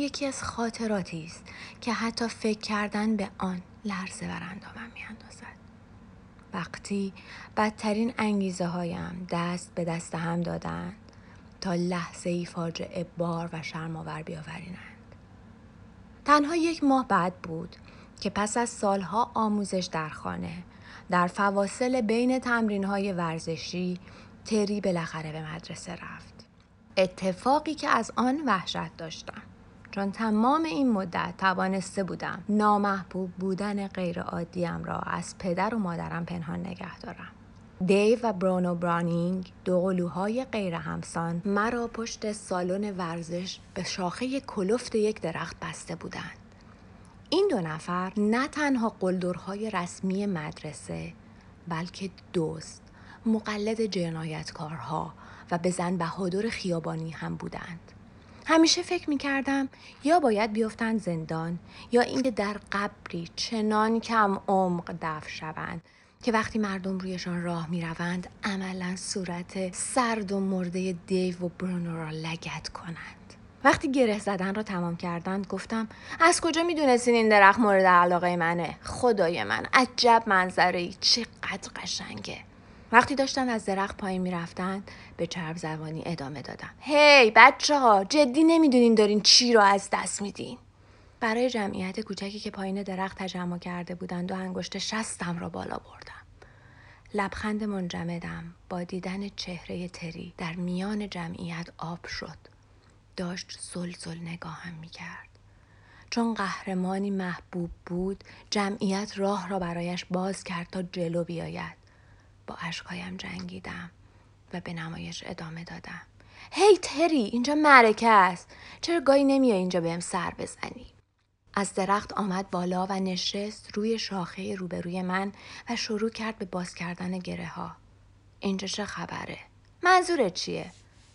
یکی از خاطراتی است که حتی فکر کردن به آن لرزه بر اندامم میاندازد. وقتی بدترین انگیزه هایم دست به دست هم دادند تا لحظه ای فاجعه بار و شرماور بیاورینند. تنها یک ماه بعد بود که پس از سالها آموزش در خانه در فواصل بین تمرین های ورزشی تری بالاخره به مدرسه رفت. اتفاقی که از آن وحشت داشتم. چون تمام این مدت توانسته بودم نامحبوب بودن غیرعادیم را از پدر و مادرم پنهان نگه دارم. دیو و برونو برانینگ دو قلوهای غیر همسان مرا پشت سالن ورزش به شاخه کلفت یک درخت بسته بودند. این دو نفر نه تنها قلدرهای رسمی مدرسه بلکه دوست مقلد جنایتکارها و به زن بهادر خیابانی هم بودند. همیشه فکر می کردم یا باید بیفتند زندان یا اینکه در قبری چنان کم عمق دفن شوند که وقتی مردم رویشان راه می روند عملا صورت سرد و مرده دیو و برونو را لگت کنند. وقتی گره زدن را تمام کردند گفتم از کجا می‌دونستین این درخت مورد علاقه منه؟ خدای من عجب منظره ای چقدر قشنگه. وقتی داشتن از درخت پایین می‌رفتند به چرب زبانی ادامه دادم هی hey, بچه ها جدی نمی‌دونین دارین چی رو از دست میدین. برای جمعیت کوچکی که پایین درخت تجمع کرده بودند و انگشت شستم را بالا بردم. لبخند منجمدم با دیدن چهره تری در میان جمعیت آب شد. داشت زلزل نگاهم می کرد. چون قهرمانی محبوب بود جمعیت راه را برایش باز کرد تا جلو بیاید. با اشکایم جنگیدم و به نمایش ادامه دادم. هی hey, تری اینجا مرکه است. چرا گاهی نمیای اینجا بهم سر بزنی؟ از درخت آمد بالا و نشست روی شاخه روبروی من و شروع کرد به باز کردن گره ها اینجا چه خبره؟ منظورت چیه؟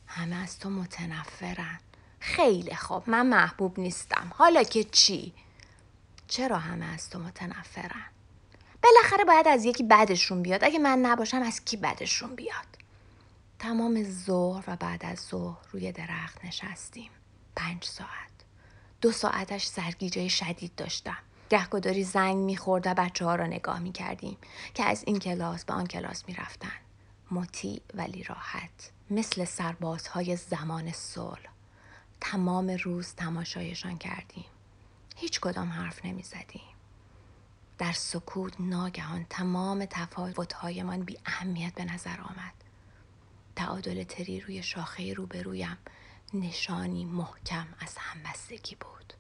همه از تو متنفرن. خیلی خوب من محبوب نیستم. حالا که چی؟ چرا همه از تو متنفرن؟ بالاخره باید از یکی بدشون بیاد. اگه من نباشم از کی بدشون بیاد؟ تمام ظهر و بعد از ظهر روی درخت نشستیم. پنج ساعت. دو ساعتش سرگیجه شدید داشتم. گهگداری زنگ می‌خورد و بچه ها را نگاه می‌کردیم که از این کلاس به آن کلاس می‌رفتن. مطیع ولی راحت. مثل سربازهای زمان صلح. تمام روز تماشایشان کردیم. هیچ کدام حرف نمی زدیم. در سکوت ناگهان تمام تفاوتهایمان بی اهمیت به نظر آمد. تعادل تری روی شاخه روبرویم نشانی محکم از همبستگی بود.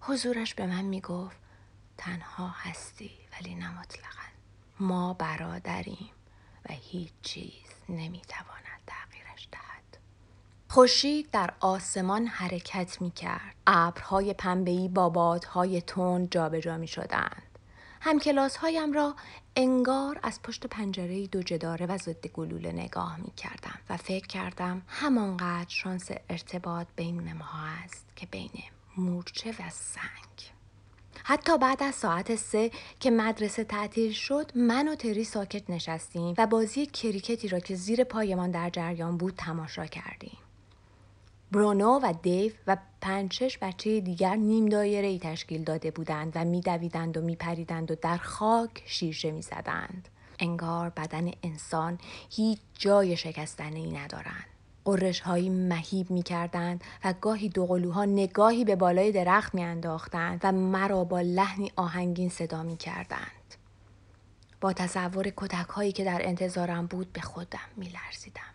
حضورش به من می گفت تنها هستی ولی نه مطلقا. ما برادریم و هیچ چیز نمی تواند تغییرش دهد. خورشید در آسمان حرکت می کرد. ابرهای پنبه‌ای با بادهای تند جابجا می شدند. همکلاس هایم را انگار از پشت پنجره دو جداره و ضد گلوله نگاه می کردم و فکر کردم همانقدر شانس ارتباط بین ماها است که بین مورچه و سنگ. حتی بعد از ساعت سه که مدرسه تعطیل شد من و تری ساکت نشستیم و بازی کریکتی را که زیر پایمان در جریان بود تماشا کردیم. برونو و دیو و پنج شش بچه دیگر نیم دایره ای تشکیل داده بودند و میدویدند و میپریدند و در خاک شیرجه می‌زدند انگار بدن انسان هیچ جای شکستنه ندارند قرش هایی مهیب می کردند و گاهی دوقلوها نگاهی به بالای درخت می انداختند و مرا با لحنی آهنگین صدا می کردند. با تصور کتک هایی که در انتظارم بود به خودم می لرزیدم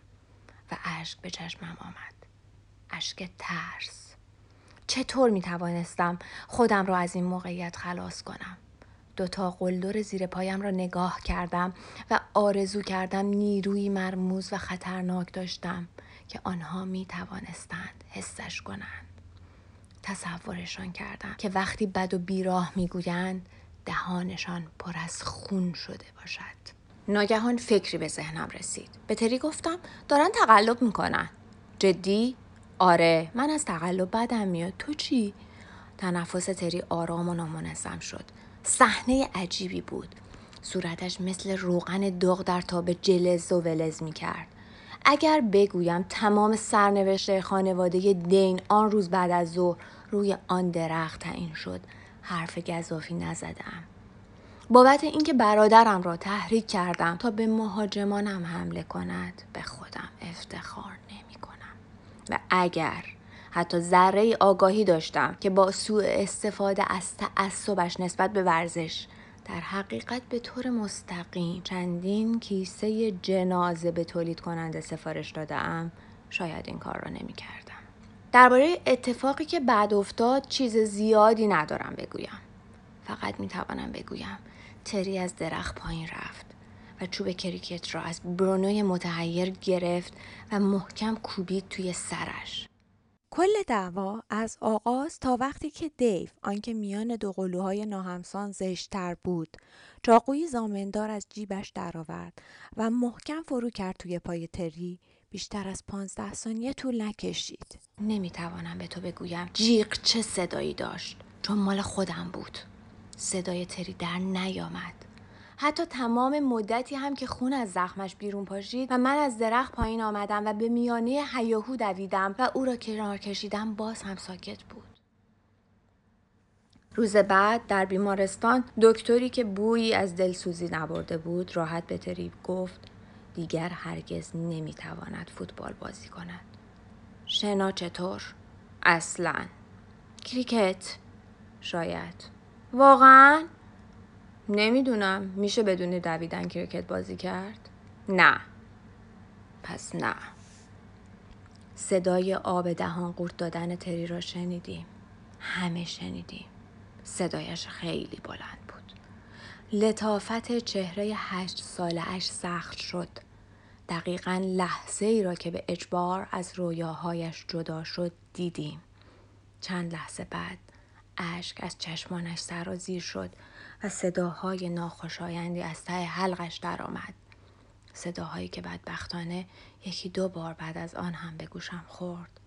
و اشک به چشمم آمد. اشک ترس. چطور می توانستم خودم را از این موقعیت خلاص کنم؟ دوتا قلدر زیر پایم را نگاه کردم و آرزو کردم نیروی مرموز و خطرناک داشتم که آنها می توانستند حسش کنند. تصورشان کردم که وقتی بد و بیراه می‌گویند دهانشان پر از خون شده باشد. ناگهان فکری به ذهنم رسید. به تری گفتم دارن تقلب می‌کنن. جدی؟ آره من از تقلب بدم میاد. تو چی؟ تنفس تری آرام و نامنظم شد. صحنه عجیبی بود. صورتش مثل روغن داغ در تاب جلز و ولز می کرد اگر بگویم تمام سرنوشت خانواده دین آن روز بعد از ظهر روی آن درخت تعیین شد حرف گذافی نزدم. بابت اینکه برادرم را تحریک کردم تا به مهاجمانم حمله کند به خودم افتخار نمی و اگر حتی ذره آگاهی داشتم که با سوء استفاده از تعصبش نسبت به ورزش در حقیقت به طور مستقیم چندین کیسه جنازه به تولید کننده سفارش دادم شاید این کار را نمی کردم. درباره اتفاقی که بعد افتاد چیز زیادی ندارم بگویم. فقط می توانم بگویم تری از درخت پایین رفت و چوب کریکت را از برونوی متحیر گرفت و محکم کوبید توی سرش. کل دعوا از آغاز تا وقتی که دیو آنکه میان دو قلوهای ناهمسان زشتتر بود چاقوی زامندار از جیبش درآورد و محکم فرو کرد توی پای تری بیشتر از پانزده ثانیه طول نکشید. نمی‌توانم به تو بگویم جیغ چه صدایی داشت چون مال خودم بود. صدای تری در نیامد. حتی تمام مدتی هم که خون از زخمش بیرون پاشید و من از درخت پایین آمدم و به میانه حیاهو دویدم و او را کنار کشیدم باز هم ساکت بود. روز بعد در بیمارستان دکتری که بویی از دلسوزی نبرده بود راحت به تریب گفت دیگر هرگز نمی‌تواند فوتبال بازی کند. شنا چطور؟ اصلا. کریکت. شاید. واقعا؟ نمی‌دونم. میشه بدون دویدن کریکت بازی کرد؟ نه. پس نه. صدای آب دهان قورت دادن تری را شنیدیم. همه شنیدیم. صدایش خیلی بلند بود. لطافت چهره هشت ساله اش سخت شد. دقیقا لحظه ای را که به اجبار از رویاهایش جدا شد دیدیم. چند لحظه بعد اشک از چشمانش سرازیر شد و صداهای ناخوشایندی از ته حلقش درآمد صداهایی که بدبختانه یکی دو بار بعد از آن هم به گوشم خورد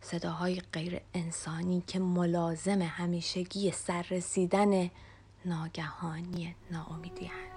صداهای غیر انسانی که ملازم همیشگی سررسیدن ناگهانی ناامیدی هند.